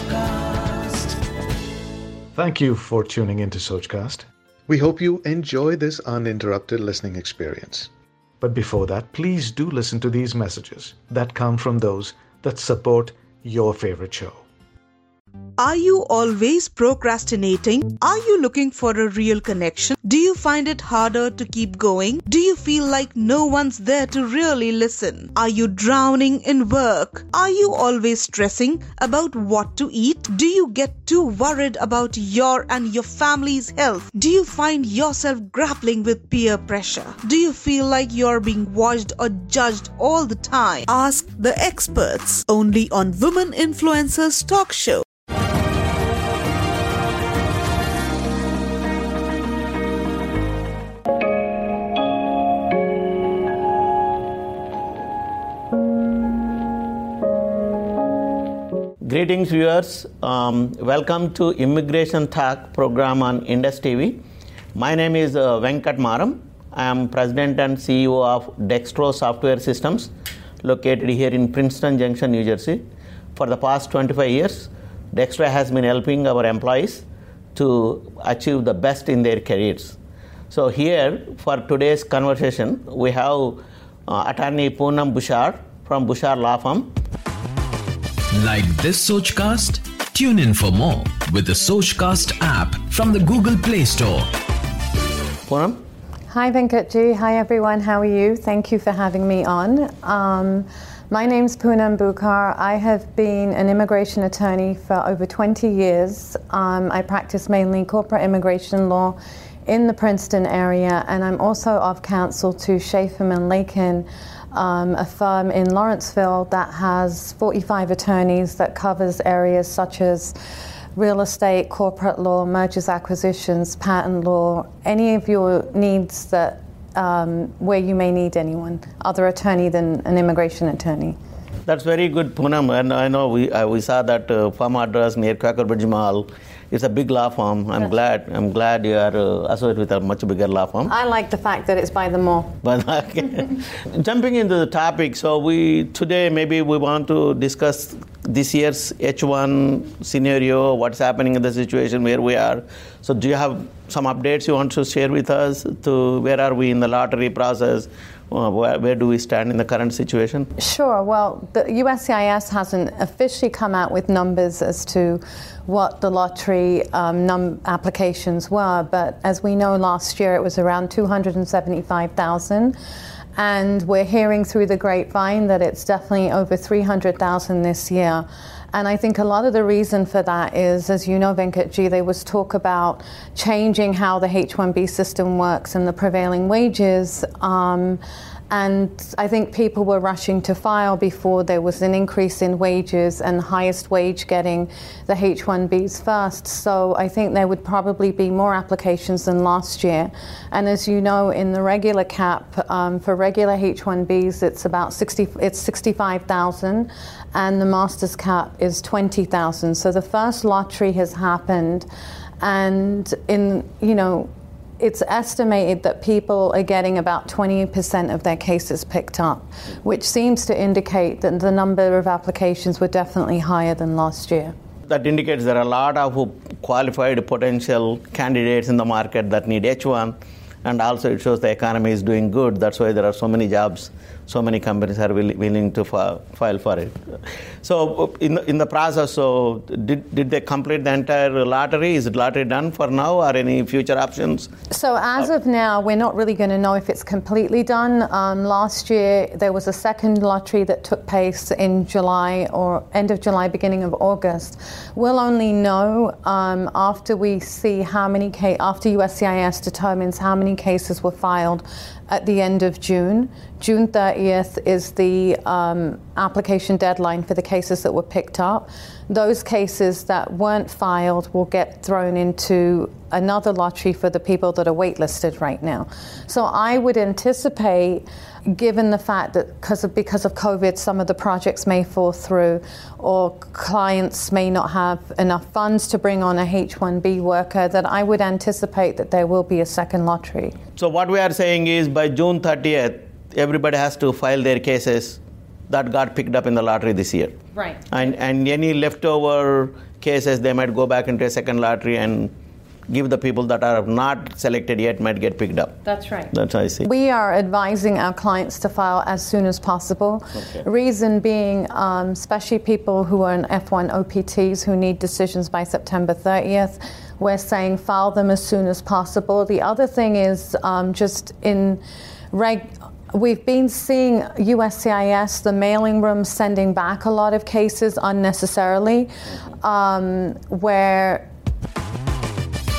Sochcast. Thank you for tuning into Sochcast. We hope you enjoy this uninterrupted listening experience. But before that, please do listen to these messages that come from those that support your favorite show. Are you always procrastinating? Are you looking for a real connection? Do you find it harder to keep going? Do you feel like no one's there to really listen? Are you drowning in work? Are you always stressing about what to eat? Do you get too worried about your and your family's health? Do you find yourself grappling with peer pressure? Do you feel like you're being watched or judged all the time? Ask the experts only on Women Influencers Talk Show. Greetings, viewers. Um, welcome to Immigration Talk program on Indus TV. My name is uh, Venkat Maram. I am President and CEO of Dextro Software Systems, located here in Princeton Junction, New Jersey. For the past 25 years, Dextro has been helping our employees to achieve the best in their careers. So, here for today's conversation, we have uh, attorney Poonam Bhuchar from Bhuchar Law Firm. Like this Sochcast? Tune in for more with the Sochcast app from the Google Play Store. Poonam? Hi Venkatji, hi everyone, how are you? Thank you for having me on. Um, my name's Poonam Bhuchar. I have been an immigration attorney for over 20 years. Um, I practice mainly corporate immigration law in the Princeton area, and I'm also of counsel to Szaferman and Lakind, um, a firm in Lawrenceville that has 45 attorneys that covers areas such as real estate, corporate law, mergers, acquisitions, patent law, any of your needs that um, where you may need anyone, other attorney than an immigration attorney. That's very good, Poonam. And I know we, uh, we saw that uh, address near Quaker Bridge Mall. It's a big law firm. I'm Yes. glad. I'm glad you are uh, associated with a much bigger law firm. I like the fact that it's by the mall. But okay. jumping into the topic, so we today maybe we want to discuss this year's H1 scenario, what's happening in the situation where we are. So, do you have some updates you want to share with us? To where are we in the lottery process? Where, where do we stand in the current situation? Sure. Well, the USCIS hasn't officially come out with numbers as to what the lottery um, num- applications were, but as we know, last year it was around 275,000. And we're hearing through the grapevine that it's definitely over 300,000 this year. And I think a lot of the reason for that is, as you know, Venkatji, there was talk about changing how the H1B system works and the prevailing wages. Um, and I think people were rushing to file before there was an increase in wages and highest wage getting the H1Bs first. So I think there would probably be more applications than last year. And as you know, in the regular cap um, for regular H1Bs, it's about 60. It's 65,000, and the master's cap is 20,000. So the first lottery has happened, and in you know it's estimated that people are getting about 20% of their cases picked up, which seems to indicate that the number of applications were definitely higher than last year. That indicates there are a lot of qualified potential candidates in the market that need H1, and also it shows the economy is doing good. That's why there are so many jobs, so many companies are will, willing to fi- file for it. So, in the, in the process, so did, did they complete the entire lottery? Is the lottery done for now, or any future options? So as of now, we're not really going to know if it's completely done. Um, last year, there was a second lottery that took place in July or end of July, beginning of August. We'll only know um, after we see how many ca- after USCIS determines how many cases were filed at the end of June. June 30th is the um, application deadline for the cases that were picked up. Those cases that weren't filed will get thrown into another lottery for the people that are waitlisted right now. So I would anticipate, given the fact that because of, because of COVID, some of the projects may fall through, or clients may not have enough funds to bring on a H1B worker, that I would anticipate that there will be a second lottery. So, what we are saying is by June 30th, everybody has to file their cases that got picked up in the lottery this year. Right. And, and any leftover cases, they might go back into a second lottery and give the people that are not selected yet might get picked up. That's right. That's how I see. We are advising our clients to file as soon as possible. Okay. Reason being, um, especially people who are in F1 OPTs who need decisions by September 30th, we're saying file them as soon as possible. The other thing is um, just in reg. We've been seeing USCIS, the mailing room, sending back a lot of cases unnecessarily, um, where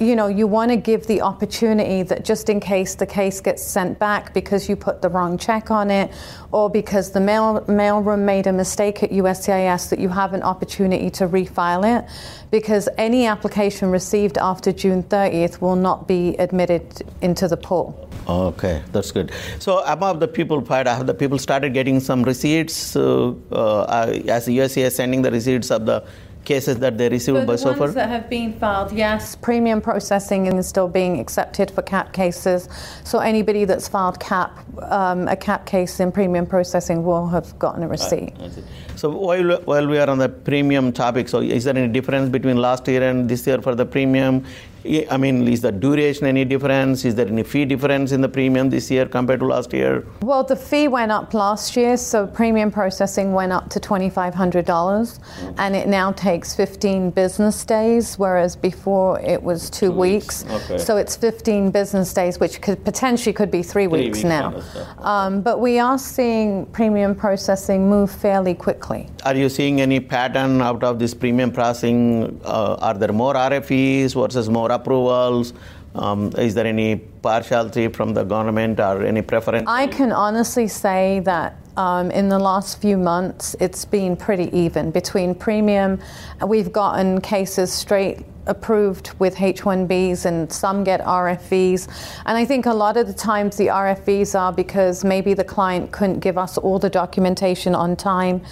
You know, you want to give the opportunity that just in case the case gets sent back because you put the wrong check on it or because the mail mailroom made a mistake at USCIS that you have an opportunity to refile it because any application received after June 30th will not be admitted into the pool. Okay, that's good. So above the people part, I have the people started getting some receipts uh, uh, as USCIS sending the receipts of the cases that they received by the so far? that have been filed, yes, premium processing is still being accepted for CAP cases. So anybody that's filed CAP, um, a CAP case in premium processing will have gotten a receipt. I see. So while, while we are on the premium topic, so is there any difference between last year and this year for the premium? Yeah, I mean, is the duration any difference? Is there any fee difference in the premium this year compared to last year? Well, the fee went up last year, so premium processing went up to $2,500, and it now takes 15 business days, whereas before it was two, weeks. weeks. Okay. So it's 15 business days, which could potentially could be three, weeks, weeks, now. Um, but we are seeing premium processing move fairly quickly. Are you seeing any pattern out of this premium processing? Uh, are there more RFEs versus more approvals? Um, is there any partiality from the government or any preference? I can honestly say that um, in the last few months, it's been pretty even between premium. We've gotten cases straight approved with H1Bs and some get RFEs. And I think a lot of the times the RFEs are because maybe the client couldn't give us all the documentation on time.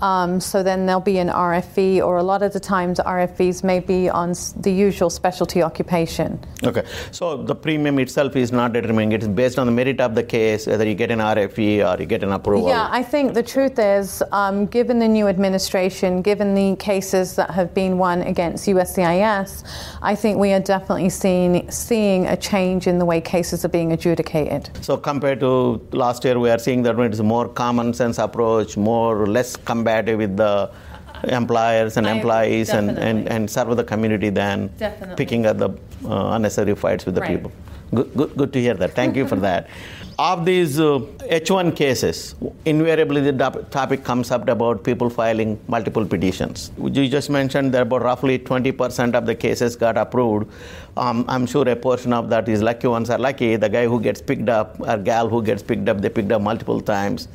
Um, so then there'll be an RFE, or a lot of the times RFEs may be on the usual specialty occupation. Okay, so the premium itself is not determining. It is based on the merit of the case, whether you get an RFE or you get an approval. Yeah, I think the truth is, um, given the new administration, given the cases that have been won against USCIS, I think we are definitely seeing seeing a change in the way cases are being adjudicated. So compared to last year, we are seeing that it is a more common sense approach, more less combative with the employers and I employees and, and, definitely. and serve the community than Definitely. picking up the uh, unnecessary fights with the Right. people. Good, good, good to hear that. Thank you for that. Of these uh, H1 cases, invariably the topic comes up about people filing multiple petitions. You just mentioned that about roughly 20% of the cases got approved. Um, I'm sure a portion of that is lucky ones are lucky. The guy who gets picked up, or gal who gets picked up, they picked up multiple times,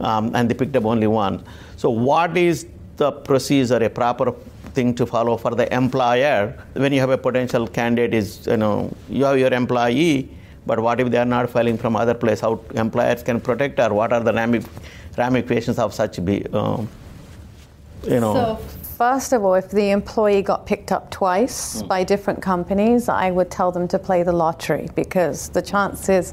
um, and they picked up only one. So, what is the procedure, a proper thing to follow for the employer when you have a potential candidate is you know you have your employee but what if they are not filing from other place how employers can protect or what are the rami- ramifications of such be um, you know So, first of all, if the employee got picked up twice by different companies, I would tell them to play the lottery because the chances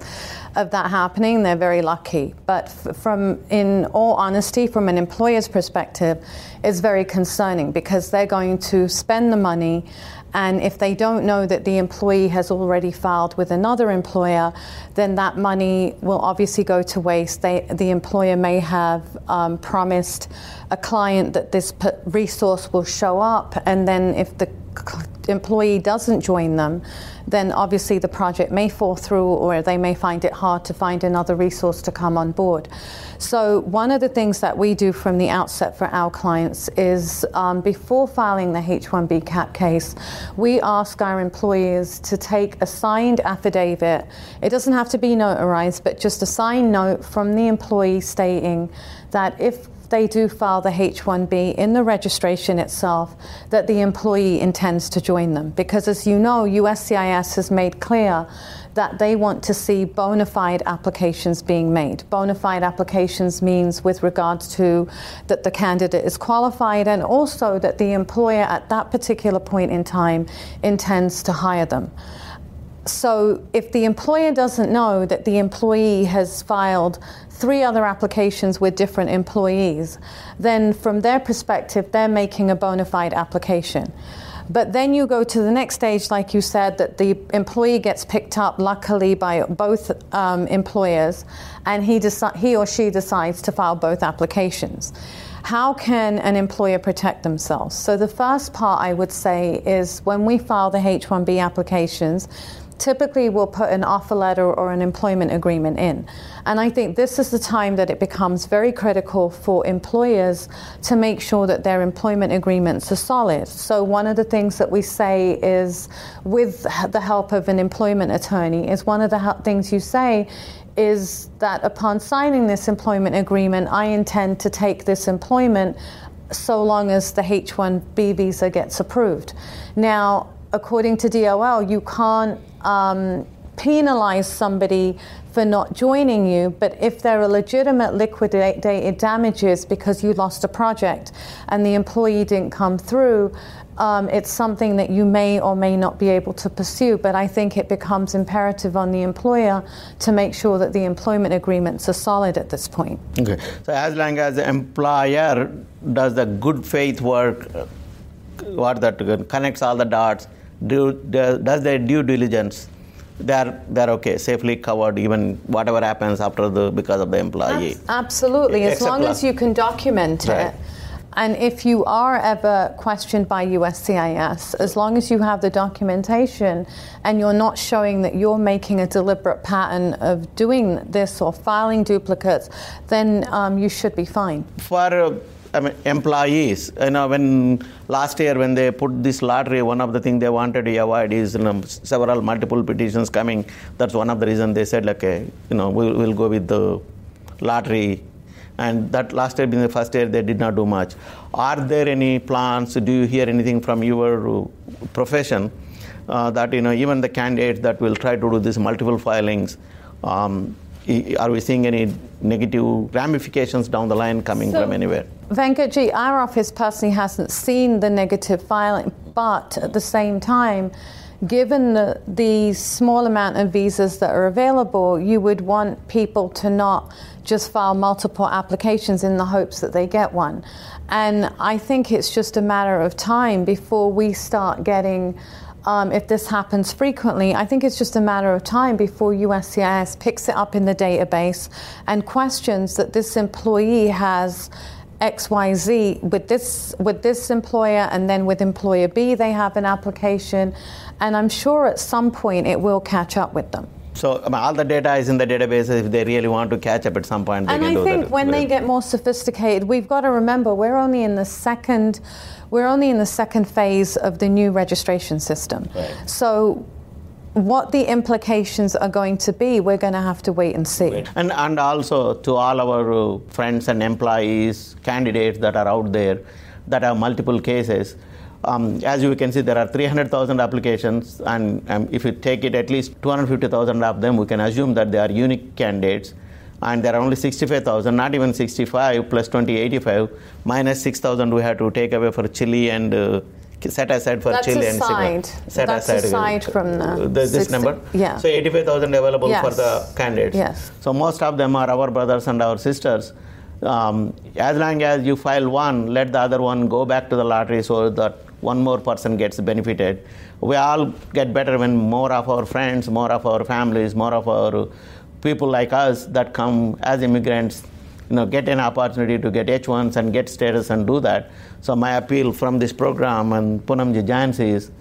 of that happening, they're very lucky. But f- from, in all honesty, from an employer's perspective, it's very concerning because they're going to spend the money. And if they don't know that the employee has already filed with another employer, then that money will obviously go to waste. They, the employer may have um, promised a client that this resource will show up, and then if the employee doesn't join them, then obviously the project may fall through or they may find it hard to find another resource to come on board. So, one of the things that we do from the outset for our clients is um, before filing the H1B CAP case, we ask our employees to take a signed affidavit. It doesn't have to be notarized, but just a signed note from the employee stating that if they do file the H1B in the registration itself, that the employee intends to join them. Because as you know, USCIS has made clear that they want to see bona fide applications being made. Bona fide applications means with regards to that the candidate is qualified and also that the employer at that particular point in time intends to hire them so if the employer doesn't know that the employee has filed three other applications with different employees, then from their perspective, they're making a bona fide application. But then you go to the next stage, like you said, that the employee gets picked up, luckily, by both um, employers, and he, deci- he or she decides to file both applications. How can an employer protect themselves? So, the first part I would say is when we file the H 1B applications, typically we'll put an offer letter or an employment agreement in. And I think this is the time that it becomes very critical for employers to make sure that their employment agreements are solid. So, one of the things that we say is, with the help of an employment attorney, is one of the things you say is that upon signing this employment agreement, I intend to take this employment so long as the H 1B visa gets approved. Now, according to DOL, you can't um, penalize somebody for not joining you, but if there are legitimate liquidated damages because you lost a project and the employee didn't come through, um, it's something that you may or may not be able to pursue. But I think it becomes imperative on the employer to make sure that the employment agreements are solid at this point. Okay. So as long as the employer does the good faith work, what that connects all the dots, do, does their due diligence, they're they're okay, safely covered, even whatever happens after the because of the employee. Absolutely, as long as you can document right. it. And if you are ever questioned by USCIS, as long as you have the documentation and you're not showing that you're making a deliberate pattern of doing this or filing duplicates, then um, you should be fine. For uh, I mean, employees. You know, when last year when they put this lottery, one of the things they wanted to avoid is you know, several multiple petitions coming. That's one of the reasons they said, okay, you know, we'll, we'll go with the lottery. And that last year being the first year, they did not do much. Are there any plans? Do you hear anything from your profession uh, that you know even the candidates that will try to do these multiple filings? Um, are we seeing any negative ramifications down the line coming so, from anywhere? Venkatji, our office personally hasn't seen the negative filing, but at the same time, given the, the small amount of visas that are available, you would want people to not just file multiple applications in the hopes that they get one. And I think it's just a matter of time before we start getting um, if this happens frequently, I think it's just a matter of time before USCIS picks it up in the database and questions that this employee has XYZ with this with this employer and then with employer B they have an application and I'm sure at some point it will catch up with them. So I mean, all the data is in the database. If they really want to catch up at some point, they and can I do think when they get more sophisticated, we've got to remember we're only in the second we're only in the second phase of the new registration system. Right. So what the implications are going to be, we're going to have to wait and see. And, and also to all our uh, friends and employees, candidates that are out there that have multiple cases, um, as you can see, there are 300,000 applications, and um, if you take it at least 250,000 of them, we can assume that they are unique candidates and there are only 65,000, not even 65 plus 20, 85, minus 6,000 we have to take away for Chile and uh, set aside for That's Chile and Set That's aside. aside from the, uh, this 60, number. Yeah. So 85,000 available yes. for the candidates. Yes. So most of them are our brothers and our sisters. Um, as long as you file one, let the other one go back to the lottery so that one more person gets benefited. We all get better when more of our friends, more of our families, more of our people like us that come as immigrants you know, get an opportunity to get H1s and get status and do that. So my appeal from this program and Poonamji Jhansi is,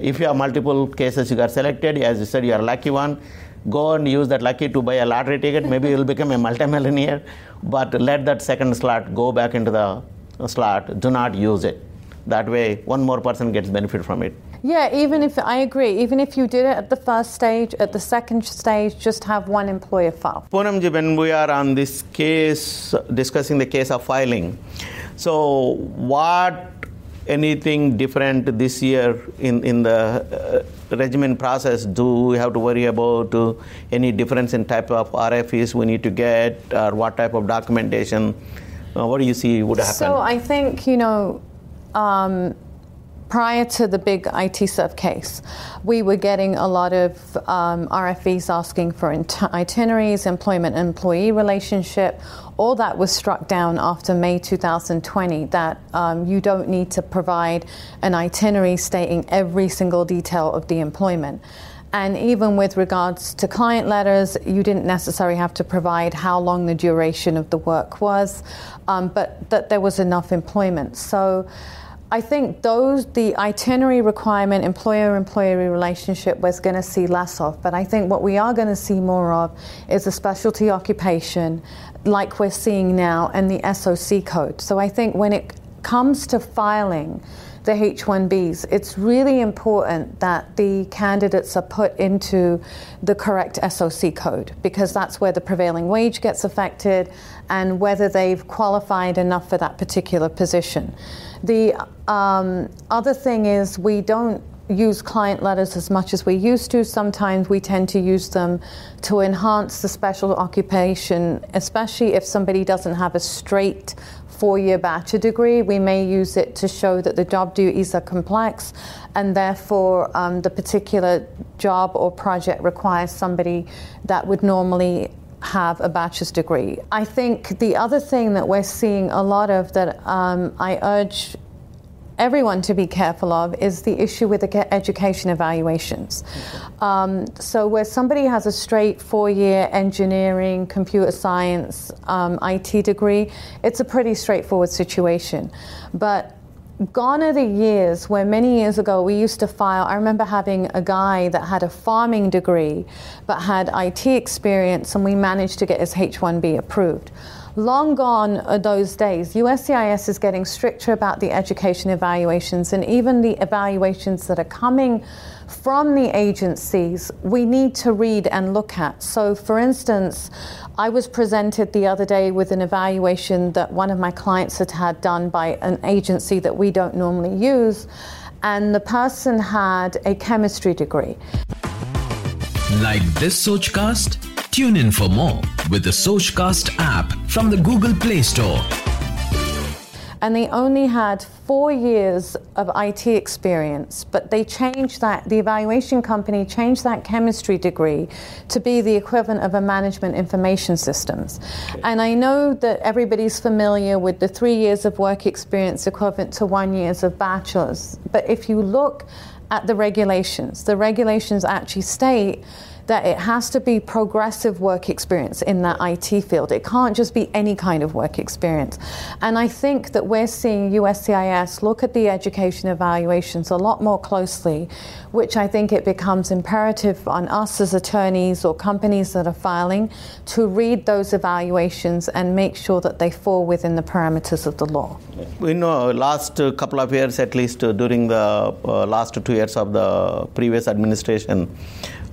if you have multiple cases you got selected, as you said, you are lucky one, go and use that lucky to buy a lottery ticket. Maybe you'll become a multimillionaire, but let that second slot go back into the slot. Do not use it. That way, one more person gets benefit from it. Yeah, even if I agree, even if you did it at the first stage, at the second stage, just have one employer file. Poonamji, when we are on this case, discussing the case of filing, so what anything different this year in, in the uh, regimen process? Do we have to worry about uh, any difference in type of RFEs we need to get, or what type of documentation? Uh, what do you see would happen? So I think, you know, um, prior to the big ITServe case, we were getting a lot of um, RFEs asking for itineraries, employment employee relationship. All that was struck down after May 2020, that um, you don't need to provide an itinerary stating every single detail of the employment. And even with regards to client letters, you didn't necessarily have to provide how long the duration of the work was, um, but that there was enough employment. So I think those the itinerary requirement, employer-employee relationship, was going to see less of. But I think what we are going to see more of is a specialty occupation, like we're seeing now, and the SOC code. So I think when it comes to filing the H-1Bs, it's really important that the candidates are put into the correct SOC code because that's where the prevailing wage gets affected and whether they've qualified enough for that particular position. The um, other thing is we don't use client letters as much as we used to. Sometimes we tend to use them to enhance the special occupation, especially if somebody doesn't have a straight four year bachelor degree. We may use it to show that the job duties are complex and therefore um, the particular job or project requires somebody that would normally have a bachelor's degree. I think the other thing that we're seeing a lot of that um, I urge everyone to be careful of is the issue with the education evaluations. Um, so, where somebody has a straight four year engineering, computer science, um, IT degree, it's a pretty straightforward situation. But gone are the years where many years ago we used to file. I remember having a guy that had a farming degree but had IT experience, and we managed to get his H 1B approved. Long gone are those days. USCIS is getting stricter about the education evaluations, and even the evaluations that are coming from the agencies, we need to read and look at. So, for instance, I was presented the other day with an evaluation that one of my clients had had done by an agency that we don't normally use, and the person had a chemistry degree. Like this Sochcast? Tune in for more with the Sochcast app from the Google Play Store and they only had four years of IT experience, but they changed that, the evaluation company changed that chemistry degree to be the equivalent of a management information systems. And I know that everybody's familiar with the three years of work experience equivalent to one years of bachelor's, but if you look at the regulations, the regulations actually state that it has to be progressive work experience in that IT field. It can't just be any kind of work experience. And I think that we're seeing USCIS look at the education evaluations a lot more closely, which I think it becomes imperative on us as attorneys or companies that are filing to read those evaluations and make sure that they fall within the parameters of the law. We know last couple of years, at least during the uh, last two years of the previous administration,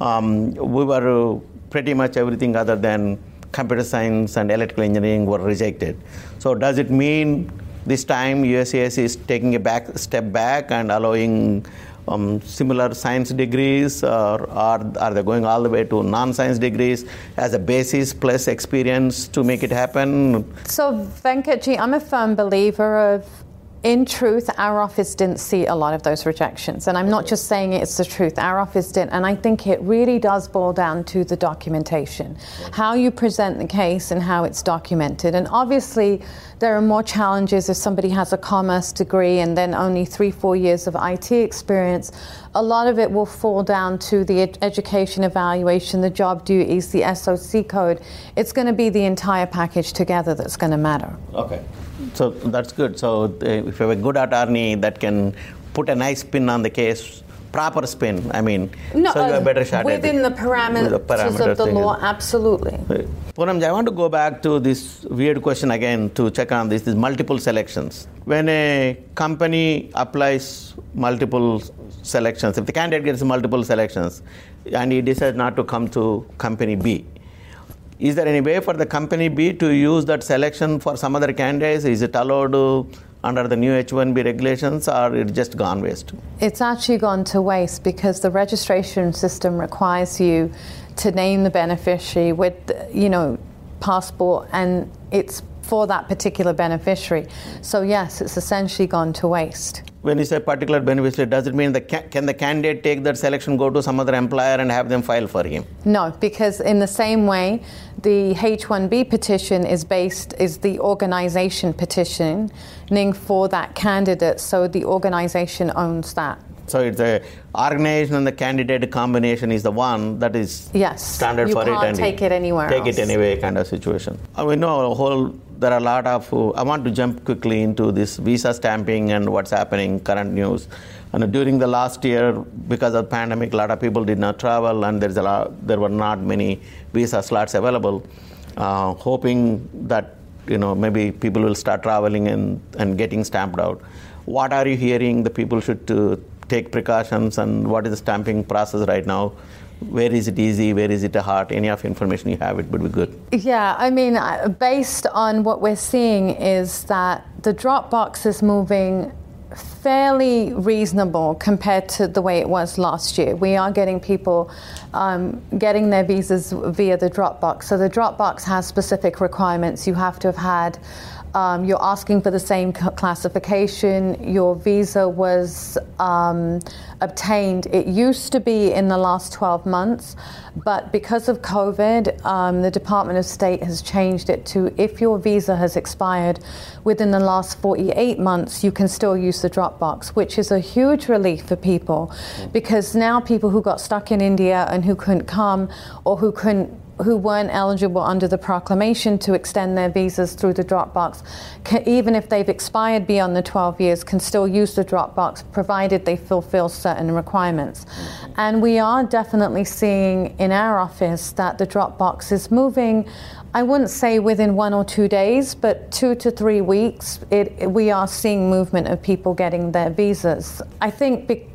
um, we were uh, pretty much everything other than computer science and electrical engineering were rejected. So does it mean this time USCIS is taking a back step back and allowing um, similar science degrees, or are, are they going all the way to non-science degrees as a basis plus experience to make it happen? So Venkatji, I'm a firm believer of in truth, our office didn't see a lot of those rejections. And I'm not just saying it, it's the truth. Our office didn't. And I think it really does boil down to the documentation how you present the case and how it's documented. And obviously, there are more challenges if somebody has a commerce degree and then only three, four years of IT experience. A lot of it will fall down to the ed- education evaluation, the job duties, the SOC code. It's going to be the entire package together that's going to matter. Okay. So that's good. So uh, if you have a good attorney that can put a nice spin on the case, proper spin, I mean, no, so you have a better shot within the parameters, the parameters of the law, absolutely. Poonam, I want to go back to this weird question again to check on this, these multiple selections. When a company applies multiple selections, if the candidate gets multiple selections and he decides not to come to company B, is there any way for the company B to use that selection for some other candidates? Is it allowed uh, under the new H1B regulations or it just gone waste? It's actually gone to waste because the registration system requires you to name the beneficiary with, you know, passport and it's for that particular beneficiary. So yes, it's essentially gone to waste. When you say particular beneficiary, does it mean that ca- can the candidate take that selection, go to some other employer, and have them file for him? No, because in the same way, the H-1B petition is based is the organization petitioning for that candidate, so the organization owns that. So it's the organization and the candidate combination is the one that is Yes, standard you for can't it. and take it anywhere Take else. it anyway kind of situation. Uh, we know a whole. There are a lot of. I want to jump quickly into this visa stamping and what's happening, current news. And during the last year, because of pandemic, a lot of people did not travel, and there's a lot. There were not many visa slots available. Uh, hoping that you know maybe people will start traveling and, and getting stamped out. What are you hearing? The people should uh, take precautions, and what is the stamping process right now? Where is it easy? Where is it a hard? Any of information you have, it would be good. Yeah, I mean, uh, based on what we're seeing, is that the Dropbox is moving fairly reasonable compared to the way it was last year. We are getting people um, getting their visas via the Dropbox. So the Dropbox has specific requirements. You have to have had. Um, you're asking for the same classification. Your visa was um, obtained. It used to be in the last 12 months, but because of COVID, um, the Department of State has changed it to if your visa has expired within the last 48 months, you can still use the Dropbox, which is a huge relief for people because now people who got stuck in India and who couldn't come or who couldn't who weren't eligible under the proclamation to extend their visas through the Dropbox, can, even if they've expired beyond the 12 years, can still use the Dropbox provided they fulfill certain requirements. Mm-hmm. And we are definitely seeing in our office that the Dropbox is moving. I wouldn't say within one or two days, but two to three weeks, it, we are seeing movement of people getting their visas. I think be-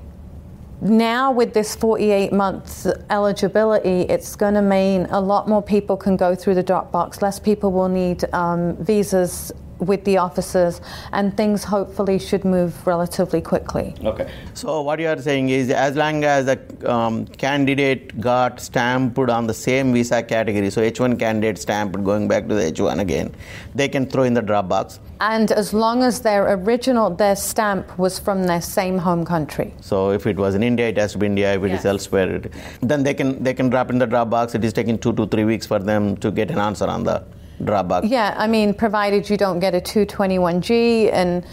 now with this 48 months eligibility, it's going to mean a lot more people can go through the Dropbox. Less people will need um, visas with the officers, and things hopefully should move relatively quickly. Okay. So what you are saying is, as long as the um, candidate got stamped on the same visa category, so H1 candidate stamped going back to the H1 again, they can throw in the drop box. And as long as their original, their stamp was from their same home country. So if it was in India, it has to be India. If it is Yes. elsewhere, it, then they can they can drop in the drop box. It is taking two to three weeks for them to get an answer on the Dropbox. Yeah, I mean, provided you don't get a 221G, and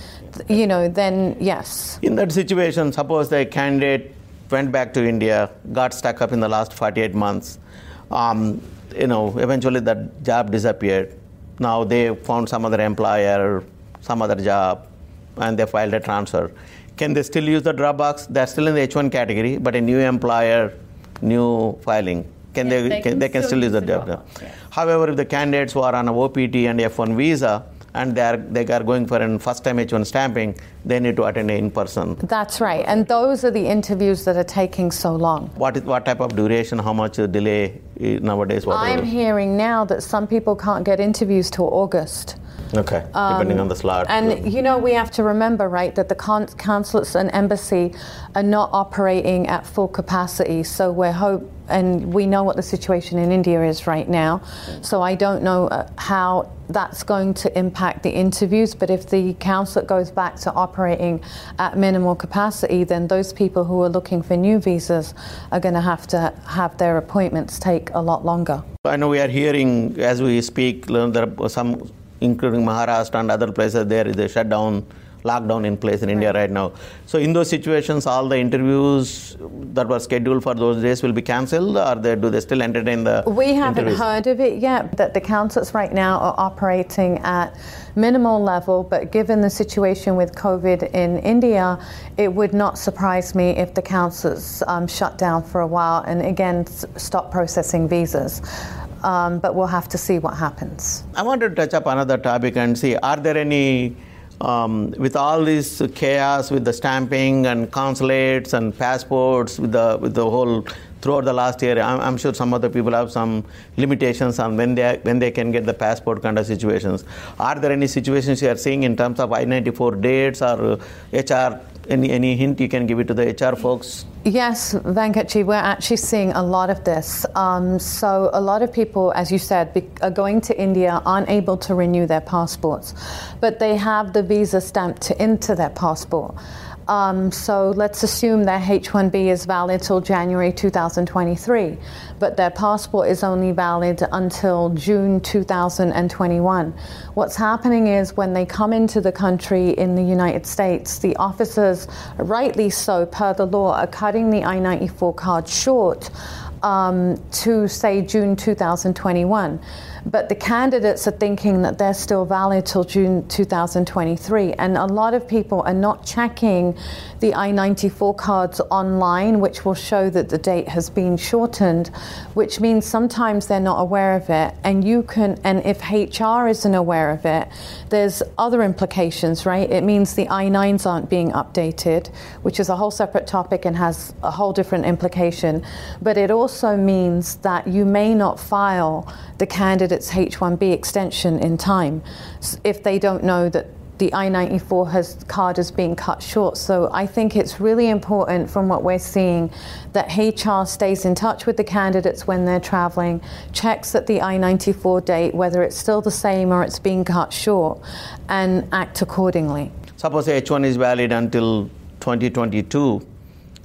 you know, then yes. In that situation, suppose the candidate went back to India, got stuck up in the last 48 months, um, you know, eventually that job disappeared. Now they found some other employer, some other job, and they filed a transfer. Can they still use the Dropbox? They're still in the H1 category, but a new employer, new filing. Can Yeah, they, they can, can they can still still use use the the job? Dropbox, yeah. However, if the candidates who are on a OPT and F1 visa and they are, they are going for a first time H1 stamping, they need to attend in person. That's right. And those are the interviews that are taking so long. What is what type of duration? How much delay nowadays? What I'm hearing now that some people can't get interviews till August. Okay, depending on the slot. And you know, we have to remember, right, that the con- consulates and embassy are not operating at full capacity. So we're hope, and we know what the situation in India is right now. So I don't know uh, how that's going to impact the interviews. But if the consulate goes back to operating at minimal capacity, then those people who are looking for new visas are going to have to have their appointments take a lot longer. I know we are hearing as we speak. There are some, including Maharashtra and other places, there is a shutdown, lockdown in place in India right now. So in those situations, all the interviews that were scheduled for those days will be cancelled, or they, do they still entertain the? We haven't interviews? heard of it yet, that the councils right now are operating at minimal level, but given the situation with COVID in India, it would not surprise me if the councils um, shut down for a while and again s- stop processing visas. Um, but we'll have to see what happens. I want to touch up another topic and see are there any, um, with all this chaos with the stamping and consulates and passports, with the with the whole throughout the last year, I'm, I'm sure some other people have some limitations on when they when they can get the passport kind of situations. Are there any situations you are seeing in terms of I-94 dates or HR? Any any hint you can give it to the HR folks? Yes, Venkatji, we're actually seeing a lot of this. Um, so, a lot of people, as you said, be, are going to India, aren't able to renew their passports, but they have the visa stamped to, into their passport. Um, so let's assume their H1B is valid till January 2023, but their passport is only valid until June 2021. What's happening is when they come into the country in the United States, the officers, rightly so per the law, are cutting the I 94 card short um, to say June 2021 but the candidates are thinking that they're still valid till June 2023. And a lot of people are not checking the I 94 cards online, which will show that the date has been shortened, which means sometimes they're not aware of it. And you can, and if HR isn't aware of it, there's other implications, right? It means the I 9s aren't being updated, which is a whole separate topic and has a whole different implication. But it also means that you may not file the candidate's H1B extension in time if they don't know that the I-94 has, card is being cut short. So I think it's really important from what we're seeing that HR stays in touch with the candidates when they're traveling, checks at the I-94 date whether it's still the same or it's being cut short, and act accordingly. Suppose H1 is valid until 2022,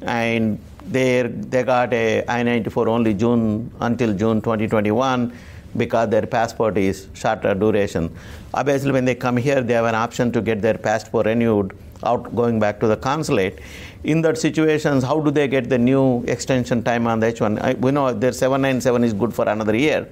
and they they got a I-94 only June until June 2021 because their passport is shorter duration. Obviously, when they come here, they have an option to get their passport renewed out going back to the consulate. In that situations, how do they get the new extension time on the H1? I, we know their 797 is good for another year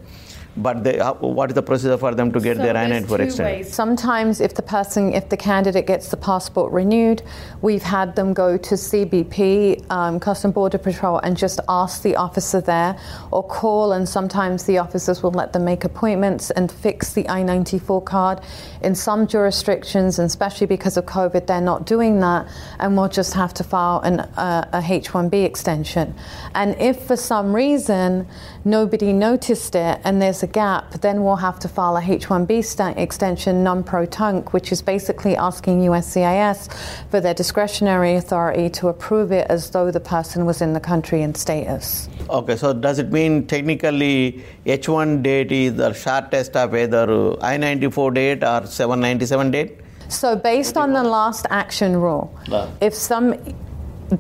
but they, what is the procedure for them to get so their I-94 extended? Sometimes, if the person, if the candidate gets the passport renewed, we've had them go to CBP, um, Custom Border Patrol, and just ask the officer there, or call, and sometimes the officers will let them make appointments and fix the I-94 card. In some jurisdictions, and especially because of COVID, they're not doing that, and we'll just have to file an, uh, a H-1B extension. And if for some reason nobody noticed it and there's a gap, then we'll have to file a H1B st- extension non pro tunc, which is basically asking USCIS for their discretionary authority to approve it as though the person was in the country in status. Okay, so does it mean technically H1 date is the shortest of either I 94 date or 797 date? So, based on the last action rule, if some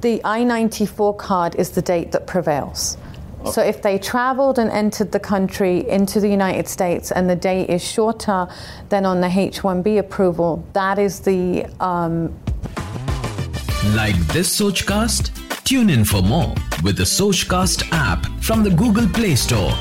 the I 94 card is the date that prevails. So if they traveled and entered the country into the United States and the date is shorter than on the H1B approval, that is the. Um... like this Sochcast? Tune in for more with the Sochcast app from the Google Play Store.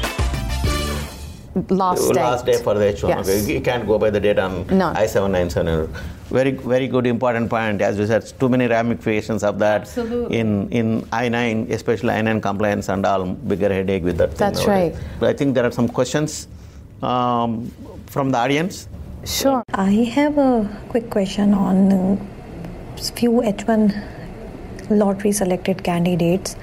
Last, last day for the H1. Yes. Okay. You can't go by the date on no. I-797 very very good important point. As you said too many ramifications of that Absolutely. in in i9 especially i9 compliance and all bigger headache with that that's right. But i think there are some questions um, from the audience. Sure. I have a quick question on a few h1 lottery selected candidates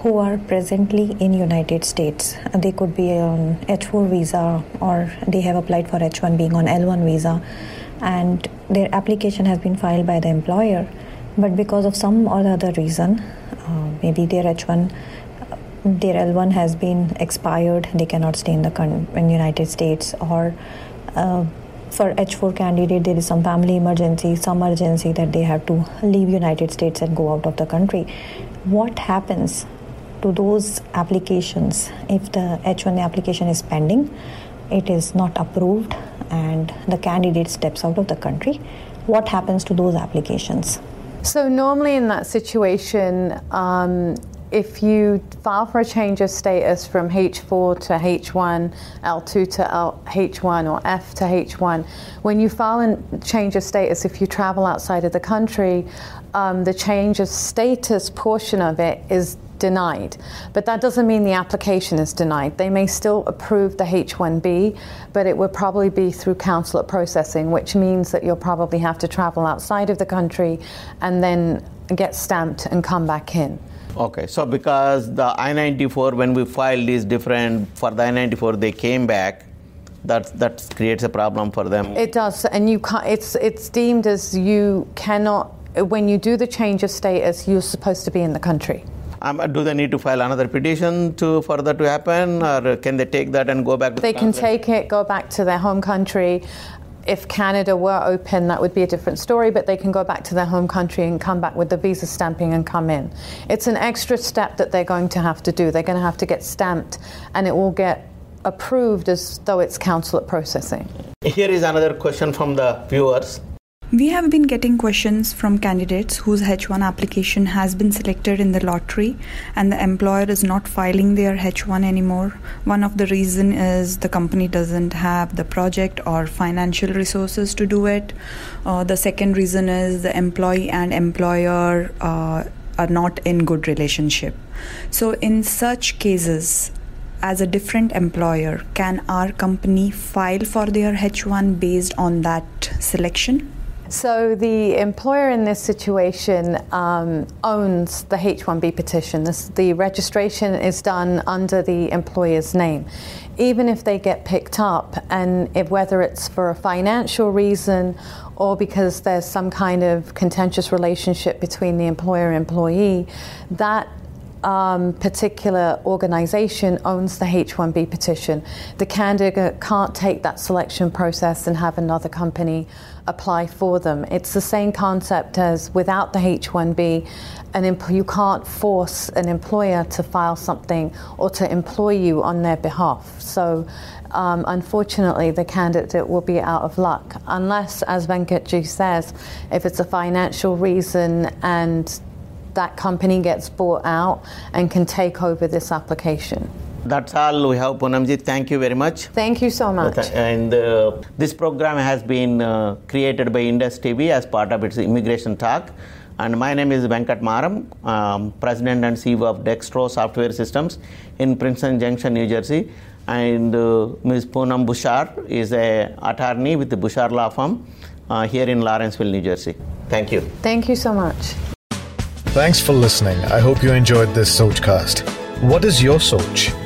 who are presently in United States. They could be on H4 visa or they have applied for H1 being on L1 visa and their application has been filed by the employer. But because of some or the other reason uh, maybe their h1 their l1 has been expired they cannot stay in the con- in united states or uh, for h4 candidate there is some family emergency some emergency that they have to leave united states and go out of the country. What happens to those applications? If the h1 application is pending it is not approved and the candidate steps out of the country, what happens to those applications? So, normally in that situation, um, if you file for a change of status from H4 to H1, L2 to L- H1, or F to H1, when you file a change of status, if you travel outside of the country, um, the change of status portion of it is denied. But that doesn't mean the application is denied. They may still approve the H1B, but it will probably be through consulate processing, which means that you'll probably have to travel outside of the country and then get stamped and come back in. Okay, so because the I 94, when we filed is different, for the I 94, they came back. That, that creates a problem for them. It does, and you can't, it's, it's deemed as you cannot, when you do the change of status, you're supposed to be in the country. Um, do they need to file another petition to for that to happen, or can they take that and go back? they the can take it, go back to their home country. If Canada were open, that would be a different story, but they can go back to their home country and come back with the visa stamping and come in. It's an extra step that they're going to have to do. They're going to have to get stamped and it will get approved as though it's consulate processing. Here is another question from the viewers. We have been getting questions from candidates whose H1 application has been selected in the lottery and the employer is not filing their H1 anymore. One of the reason is the company doesn't have the project or financial resources to do it. Uh, the second reason is the employee and employer uh, are not in good relationship. So in such cases, as a different employer, can our company file for their H1 based on that selection? So the employer in this situation um, owns the H-1B petition. This, the registration is done under the employer's name. Even if they get picked up, and if, whether it's for a financial reason or because there's some kind of contentious relationship between the employer and employee, that um, particular organization owns the H1B petition. The candidate can't take that selection process and have another company apply for them. It's the same concept as without the H1B, an empl- you can't force an employer to file something or to employ you on their behalf. So, um, unfortunately, the candidate will be out of luck unless, as Venkatji says, if it's a financial reason and that company gets bought out and can take over this application. That's all we have, Poonamji. Thank you very much. Thank you so much. And uh, this program has been uh, created by Indus TV as part of its Immigration Talk. And my name is Venkat Maram, um, President and CEO of Dextro Software Systems in Princeton Junction, New Jersey. And uh, Ms. Poonam Bhuchar is a attorney with the Bhuchar Law Firm uh, here in Lawrenceville, New Jersey. Thank you. Thank you so much. Thanks for listening. I hope you enjoyed this Sochcast. What is your Soch?